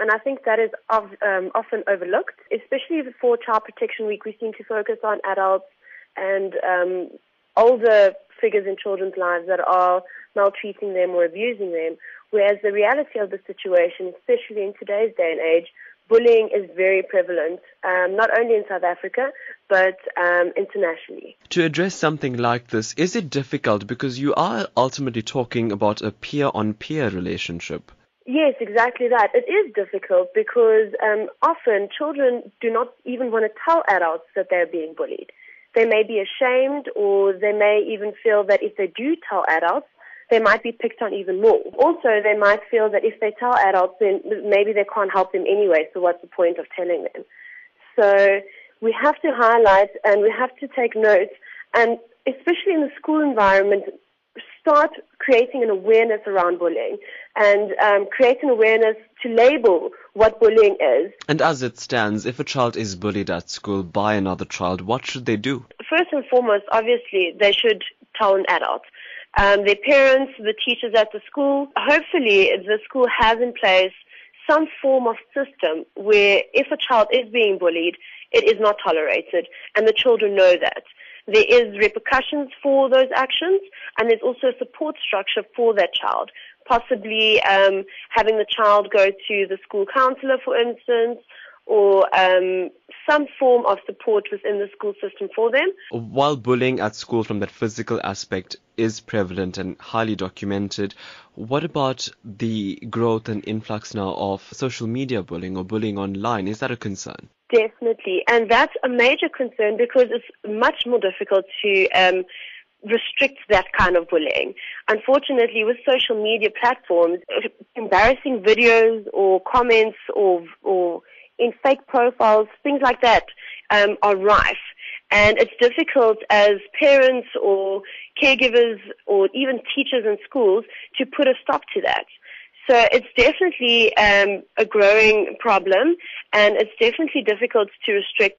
And I think that is of, um, often overlooked, especially for Child Protection Week. We seem to focus on adults and um, older figures in children's lives that are maltreating them or abusing them. Whereas the reality of the situation, especially in today's day and age, bullying is very prevalent, um, not only in South Africa, but um, internationally. To address something like this, is it difficult because you are ultimately talking about a peer on peer relationship? Yes, exactly that. It is difficult because um, often children do not even want to tell adults that they're being bullied. They may be ashamed or they may even feel that if they do tell adults, they might be picked on even more. Also, they might feel that if they tell adults, then maybe they can't help them anyway, so what's the point of telling them? So we have to highlight and we have to take note, and especially in the school environment, start creating an awareness around bullying and um, create an awareness to label what bullying is. And as it stands, if a child is bullied at school by another child, what should they do? First and foremost, obviously, they should tell an adult um, their parents, the teachers at the school. Hopefully, the school has in place some form of system where if a child is being bullied, it is not tolerated, and the children know that. There is repercussions for those actions, and there's also a support structure for that child. Possibly um, having the child go to the school counselor, for instance, or um, some form of support within the school system for them. While bullying at school from that physical aspect is prevalent and highly documented, what about the growth and influx now of social media bullying or bullying online? Is that a concern? Definitely, and that's a major concern because it's much more difficult to um, restrict that kind of bullying. Unfortunately, with social media platforms, embarrassing videos or comments or or in fake profiles, things like that um, are rife. And it's difficult as parents or caregivers or even teachers in schools to put a stop to that. So it's definitely um, a growing problem, and it's definitely difficult to restrict